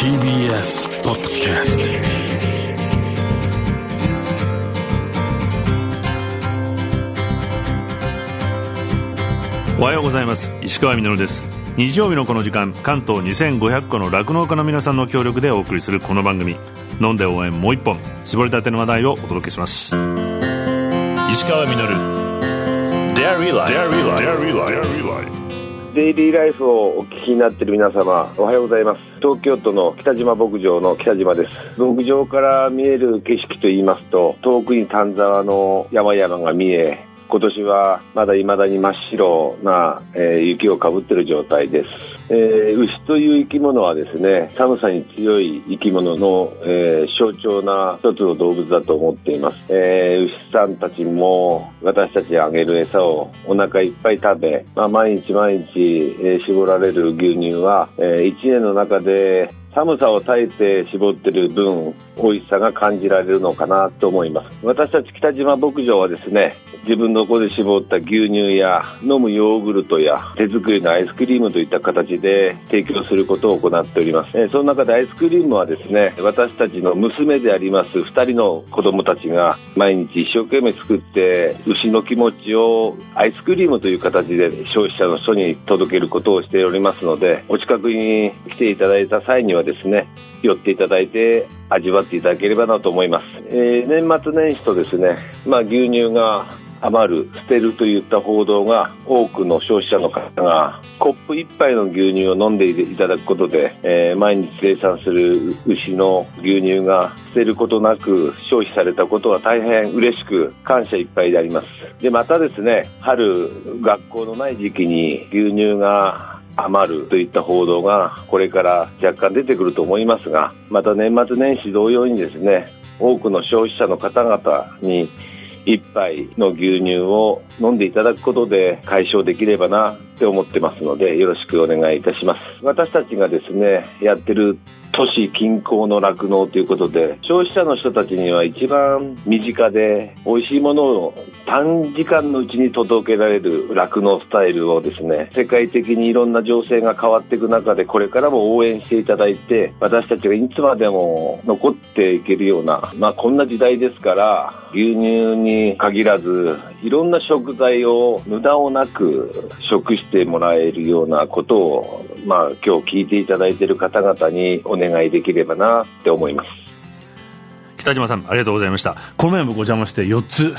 TBS ポッドキャストおはようございます。石川みのるです。日曜日のこの時間関東2500個の酪農家の皆さんの協力でお送りするこの番組。飲んで応援もう一本。絞りたての話題をお届けします。石川みのる。Dairy Life Dairy Life デイリーライフをお聞きになっている皆様おはようございます東京都の北島牧場の北島です。牧場から見える景色といいますと遠くに丹沢の山々が見え今年はまだ未だに真っ白な、えー雪をかぶっている状態です、えー牛という生き物はですね寒さに強い生き物の、えー象徴な一つの動物だと思っています、え牛さんたちも私たちにあげる餌をお腹いっぱい食べ、まあ、毎日毎日、え絞られる牛乳は、え1年の中で寒さを耐えて絞ってる分美味しさが感じられるのかなと思います。私たち北島牧場はですね自分の子で絞った牛乳や飲むヨーグルトや手作りのアイスクリームといった形で提供することを行っております。その中でアイスクリームはですね私たちの娘であります2人の子供たちが毎日一生懸命作って牛の気持ちをアイスクリームという形で消費者の人に届けることをしておりますのでお近くに来ていただいた際にはですね寄っていただいて味わっていただければなと思います、えー年末年始とですね、まあ、牛乳が余る捨てるといった報道が多くの消費者の方がコップ1杯の牛乳を飲んでいただくことで、えー毎日生産する牛の牛乳が捨てることなく消費されたことは大変嬉しく感謝いっぱいであります。でまたですね春学校のない時期に牛乳が余るといった報道がこれから若干出てくると思いますがまた年末年始同様にですね多くの消費者の方々に1杯の牛乳を飲んでいただくことで解消できればなって思ってますのでよろしくお願いいたします。私たちがですねやってる都市近郊の酪農ということで消費者の人たちには一番身近で美味しいものを短時間のうちに届けられる酪農スタイルをですね世界的にいろんな情勢が変わっていく中でこれからも応援していただいて私たちがいつまでも残っていけるような、まあ、こんな時代ですから牛乳に限らずいろんな食材を無駄をなく食してもらえるようなことを、まあ、今日聞いていただいている方々にお願いできればなって思います。北島さんありがとうございました。この前僕お邪魔して4つ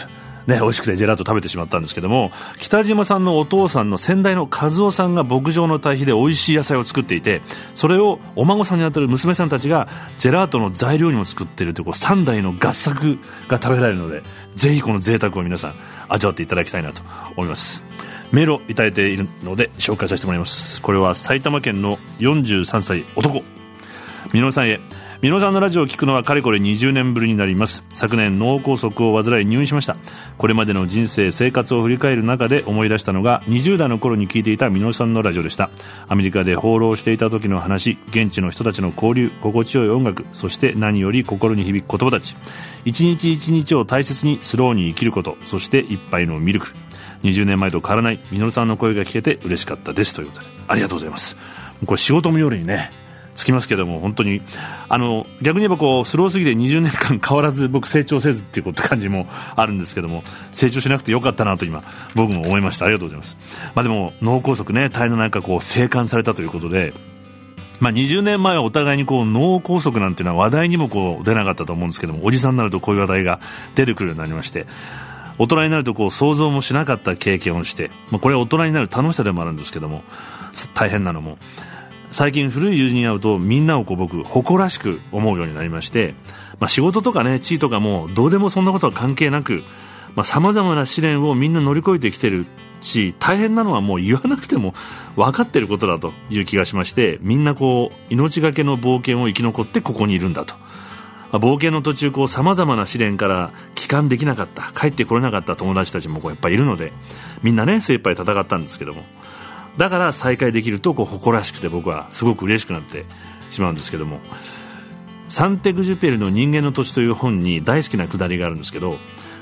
ね、美味しくてジェラート食べてしまったんですけども北島さんのお父さんの先代の和夫さんが牧場の堆肥で美味しい野菜を作っていてそれをお孫さんにあたる娘さんたちがジェラートの材料にも作っているというこう3代の合作が食べられるのでぜひこの贅沢を皆さん味わっていただきたいなと思います。メールをいただいているので紹介させてもらいます。これは埼玉県の43歳男。美濃さんへ。美濃さんのラジオを聞くのはかれこれ20年ぶりになります。昨年脳梗塞を患い入院しました。これまでの人生生活を振り返る中で思い出したのが20代の頃に聞いていた美濃さんのラジオでした。アメリカで放浪していた時の話現地の人たちの交流心地よい音楽そして何より心に響く言葉たち。一日一日を大切にスローに生きることそして一杯のミルク。20年前と変わらないみのさんの声が聞けて嬉しかったです。ということでありがとうございます。これ仕事も夜にねつきますけども本当にあの逆に言えばこうスローすぎて20年間変わらず僕成長せずっていう感じもあるんですけども成長しなくてよかったなと今僕も思いました。ありがとうございます。まあでも脳梗塞ね大変ななんかこう生還されたということでまあ、20年前はお互いにこう脳梗塞なんていうのは話題にもこう出なかったと思うんですけどもおじさんになるとこういう話題が出てくるようになりまして大人になるとこう想像もしなかった経験をして、まあ、これは大人になる楽しさでもあるんですけども大変なのも最近古い友人に会うとみんなをこう僕誇らしく思うようになりまして、まあ、仕事とかね地位とかもどうでもそんなことは関係なくさまざ、まな試練をみんな乗り越えてきてるし大変なのはもう言わなくても 分かってることだという気がしましてみんなこう命がけの冒険を生き残ってここにいるんだと。冒険の途中こう様々な試練から帰還できなかった帰ってこれなかった友達たちもこうやっぱいるのでみんなね精一杯戦ったんですけどもだから再会できるとこう誇らしくて僕はすごく嬉しくなってしまうんですけども。サンテグジュペルの人間の土地という本に大好きなくだりがあるんですけど、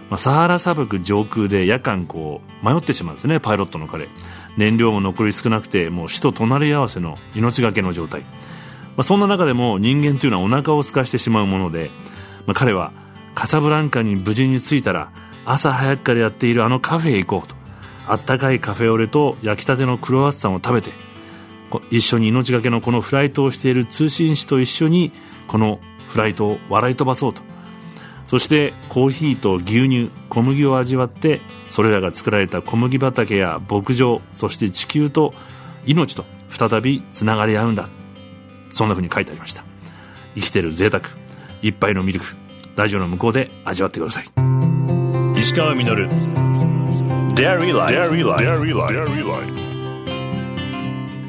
まあ、サハラ砂漠上空で夜間こう迷ってしまうんですねパイロットの彼。燃料も残り少なくてもう死と隣り合わせの命がけの状態、まあ、そんな中でも人間というのはお腹を空かしてしまうもので、まあ、彼はカサブランカに無事に着いたら朝早くからやっているあのカフェへ行こうと。あったかいカフェオレと焼きたてのクロワッサンを食べて一緒に命がけのこのフライトをしている通信士と一緒にこのフライトを笑い飛ばそうと。そしてコーヒーと牛乳小麦を味わってそれらが作られた小麦畑や牧場そして地球と命と再びつながり合うんだ。そんな風に書いてありました。生きてる贅沢一杯のミルクラジオの向こうで味わってください。石川稔。Dairy Life.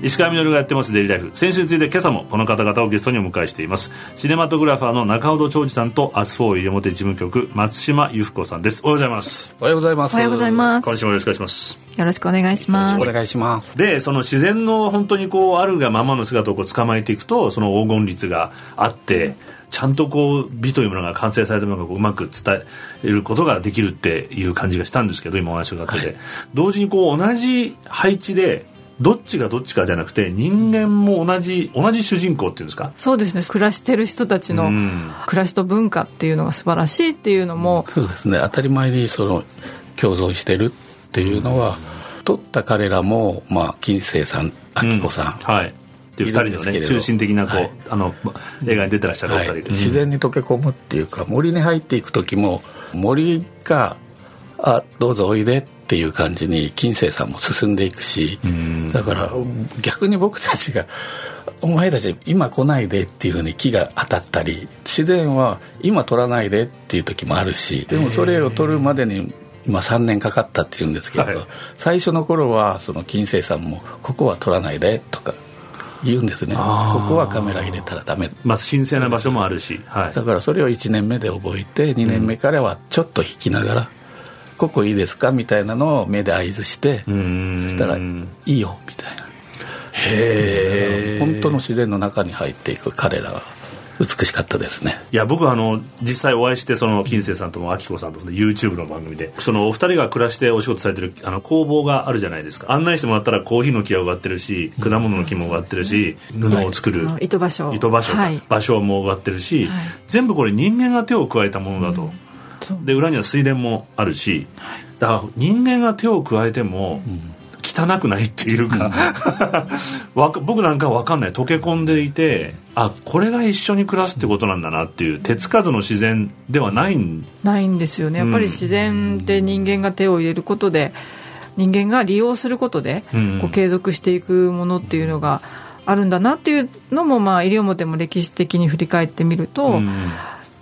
石川稔がやってます。 Dairy Life 先週に続いて今朝もこの方々をゲストにお迎えしています。シネマトグラファーの仲程長治さんと Us 4 西表事務局松島由布子さんです。おはようございます。おはようございます。おはようございます。今週もよろしくお願いします。よろしくお願いします。お願いします。でその自然の本当にこうあるがままの姿をこう捕まえていくとその黄金律があってちゃんとこう美というものが完成されたものがうまく伝えることができるっていう感じがしたんですけど今お話があってて、はい、同時にこう同じ配置でどっちがどっちかじゃなくて人間も同じ同じ主人公っていうんですか？そうですね。暮らしてる人たちの暮らしと文化っていうのが素晴らしいっていうのも、そうですね。当たり前にその共存してるっていうのは、撮った彼らも、まあ、金星さん明子さん、うん、はいっていう2人のね中心的なこう、はい、あの映画に出てらっしゃるお二人、はい、自然に溶け込むっていうか森に入っていく時も森が「あどうぞおいで」っていう感じに金星さんも進んでいくしだから逆に僕たちが「お前たち今来ないで」っていうふうに木が当たったり自然は今取らないでっていう時もあるしでもそれを取るまでに今3年かかったっていうんですけど、はい、最初の頃はその金星さんも「ここは取らないで」とか言うんですね。ここはカメラ入れたらダメ。まあ神聖な場所もあるし、はい、だからそれを1年目で覚えて2年目からはちょっと引きながら、うん、ここいいですかみたいなのを目で合図してそしたら「いいよ」みたいな。へえ本当の自然の中に入っていく彼らは美しかったですね。いや僕あの実際お会いしてその金星さんとも明子さんと YouTube の番組でそのお二人が暮らしてお仕事されてるあの工房があるじゃないですか。案内してもらったらコーヒーの木は植わってるし果物の木も植わってるし、布を作る、糸場所。糸場所、はい、場所も植わってるし、はい、全部これ人間が手を加えたものだと、うん、で裏には水田もあるしだから人間が手を加えても、うん汚くないっていうか、うん、僕なんかは分かんない。溶け込んでいてあこれが一緒に暮らすってことなんだなっていう手つかずの自然ではないんないんですよね。やっぱり自然で人間が手を入れることで人間が利用することでこう継続していくものっていうのがあるんだなっていうのも、まあ、西表も歴史的に振り返ってみると、うん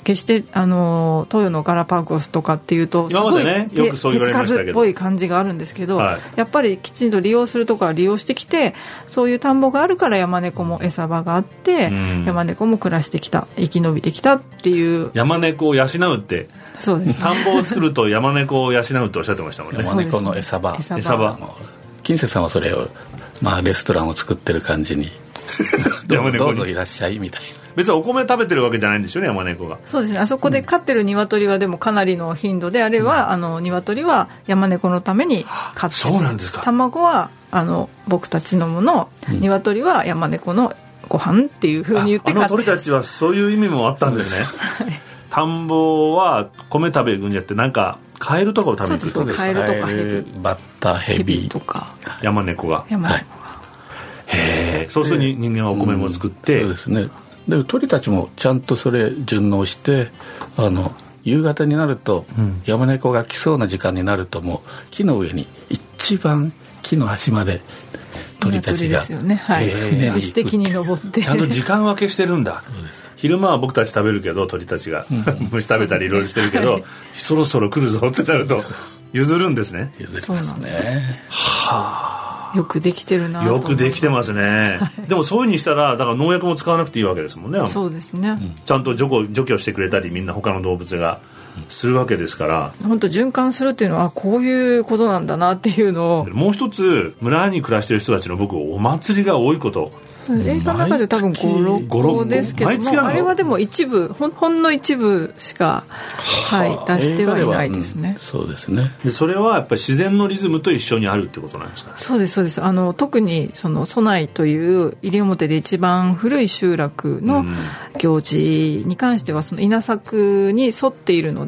決してあの東洋のガラパゴスとかっていうとすごい、ね、手数っぽい感じがあるんですけど、はい、やっぱりきちんと利用するところは利用してきてそういう田んぼがあるから山猫も餌場があって、うん、山猫も暮らしてきた生き延びてきたっていう。山猫を養うって。そうです、ね、田んぼを作ると山猫を養うっておっしゃってましたもんね。山猫の餌場。餌場。金瀬さんはそれを、まあ、レストランを作ってる感じに。どうぞいらっしゃいみたいな別にお米食べてるわけじゃないんですよね山猫が。そうですね。あそこで飼ってる鶏はでもかなりの頻度であれば、うん、あの鶏は山猫のために飼ってそうなんですか。卵はあの僕たちのもの、うん、鶏は山猫のご飯っていうふうに言ってあの鳥たちはそういう意味もあったんですね、はい、田んぼは米食べるんじゃってなんかカエルとかを食べに来るカエルとかヘビ。バッタヘビ。とか。山猫が。山猫が、はい、へえそうすると人間はお米も作って、そうですねで鳥たちもちゃんとそれ順応してあの夕方になると、うん、山猫が来そうな時間になるともう木の上に一番木の端まで鳥たちが、ね。はい、自主的に登って。ちゃんと時間分けしてるんだ。昼間は僕たち食べるけど鳥たちが、虫食べたりいろいろしてるけど、はい、そろそろ来るぞってなると譲るんですね。譲りますね。はあよくできてるなよくできてますね、はい、でもそういうふうにしたらだから農薬も使わなくていいわけですもんね。そうですね。ちゃんと除去除去してくれたりみんな他の動物がするわけですから、本当循環するっていうのはこういうことなんだなっていうのを。もう一つ村に暮らしてる人たちの僕お祭りが多いこと。映画の中で多分56個ですけどもあれはでも一部ほほんの一部しか、はい、出してはいないですね、うん、そうですね。でそれはやっぱり自然のリズムと一緒にあるってことなんですか、そうですそうです。あの特にその蘇内という西表で一番古い集落の行事に関してはその稲作に沿っているので、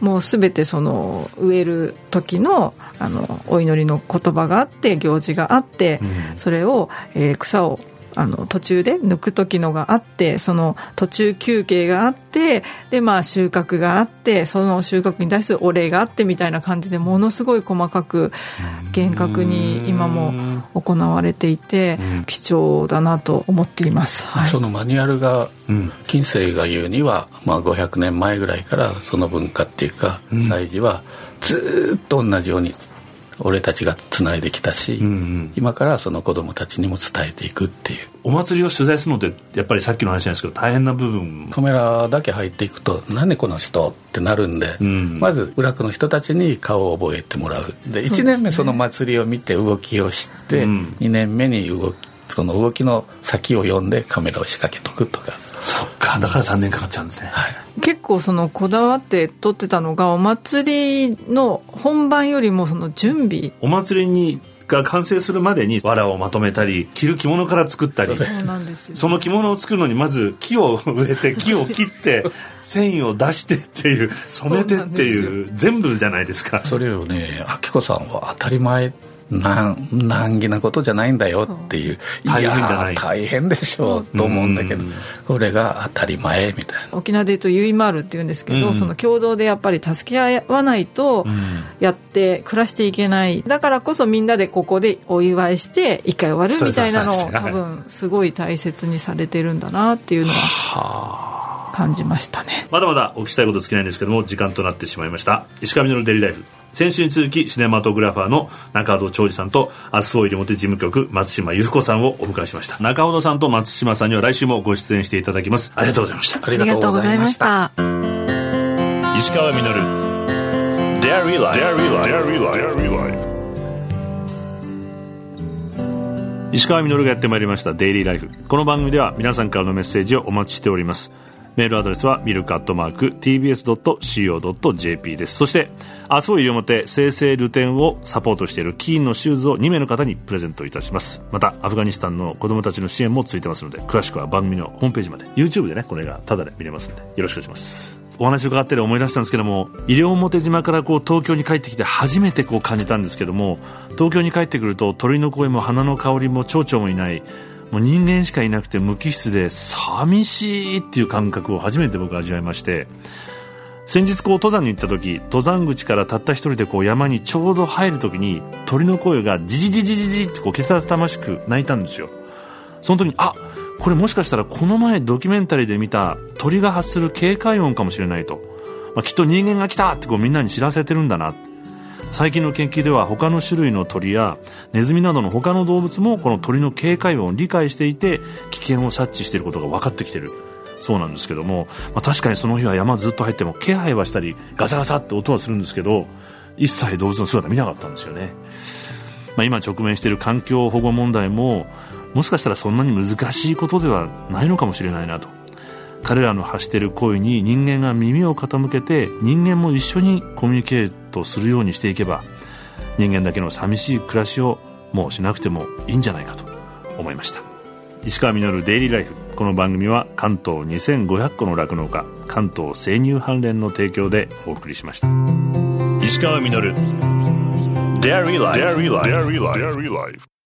もうすべてその植える時のあのお祈りの言葉があって行事があって、それを、えー、草をあの途中で抜く時のがあってその途中休憩があってで、まあ、収穫があってその収穫に対するお礼があってみたいな感じでものすごい細かく厳格に今も行われていて貴重だなと思っています、はい、そのマニュアルが近世が言うには、まあ、500年前ぐらいからその文化っていうか祭事はずっと同じように俺たちがつないできたし、うんうん、今からその子供たちにも伝えていくっていう。お祭りを取材するのってやっぱりさっきの話なんですけど大変な部分。カメラだけ入っていくと「何でこの人?」ってなるんで、うん、まず裏区の人たちに顔を覚えてもらう。で1年目その祭りを見て動きを知って、うん、2年目に動きその動きの先を読んでカメラを仕掛けとくとかそっか。だから3年かかっちゃうんですね、はい、結構そのこだわって撮ってたのがお祭りの本番よりもその準備。お祭りにが完成するまでに藁をまとめたり着る着物から作ったり。その着物を作るのにまず木を植えて 木を切って繊維を出してっていう染めてっていう全部じゃないですか。それをね明子さんは当たり前なん難儀なことじゃないんだよっていう。大変じゃない。大変でしょうと思うんだけど、これが当たり前みたいな。沖縄でいうとゆいまるっていうんですけど、うん、その共同でやっぱり助け合わないとやって暮らしていけない。だからこそみんなでここでお祝いして一回終わるみたいなのを多分すごい大切にされてるんだなっていうのは感じましたね。まだまだお聞きしたいこと尽きないんですけども時間となってしまいました。石上のデリライフ。先週に続きシネマトグラファーの中尾長司さんとアスフォイル表事務局松島由布子さんをお迎えしました。中尾さんと松島さんには来週もご出演していただきます。ありがとうございました。ありがとうございました。石川稔。Dairy Life Dairy 石川稔がやってまいりました「デイリーライフ」この番組では皆さんからのメッセージをお待ちしておりますメールアドレスはミルクアットマーク TBS.CO.JP です。そして明日を西表生成ルテンをサポートしているキーンのシューズを2名の方にプレゼントいたします。またアフガニスタンの子供たちの支援もついてますので詳しくは番組のホームページまで YouTube でねこれがタダで見れますのでよろしくお願いします。お話伺って思い出したんですけども西表島からこう東京に帰ってきて初めてこう感じたんですけども東京に帰ってくると鳥の声も花の香りも蝶々もいないもう人間しかいなくて無機質で寂しいっていう感覚を初めて僕味わいまして。先日こう登山に行った時登山口からたった一人でこう山にちょうど入る時に鳥の声がじじじじじじってこうけたたましく鳴いたんですよ。その時にあこれもしかしたらこの前ドキュメンタリーで見た鳥が発する警戒音かもしれないと、まあ、きっと人間が来たってこうみんなに知らせてるんだな。最近の研究では他の種類の鳥やネズミなどの他の動物もこの鳥の警戒音を理解していて危険を察知していることが分かってきてるそうなんですけども、まあ、確かにその日は山ずっと入っても気配はしたりガサガサって音はするんですけど一切動物の姿見なかったんですよね、まあ、今直面している環境保護問題ももしかしたらそんなに難しいことではないのかもしれないなと。彼らの発している声に人間が耳を傾けて人間も一緒にコミュニケートするようにしていけば人間だけの寂しい暮らしをもうしなくてもいいんじゃないかと思いました。石川稔デイリーライフこの番組は関東2500個の酪農家関東生乳関連の提供でお送りしました。石川稔。デイリーライフ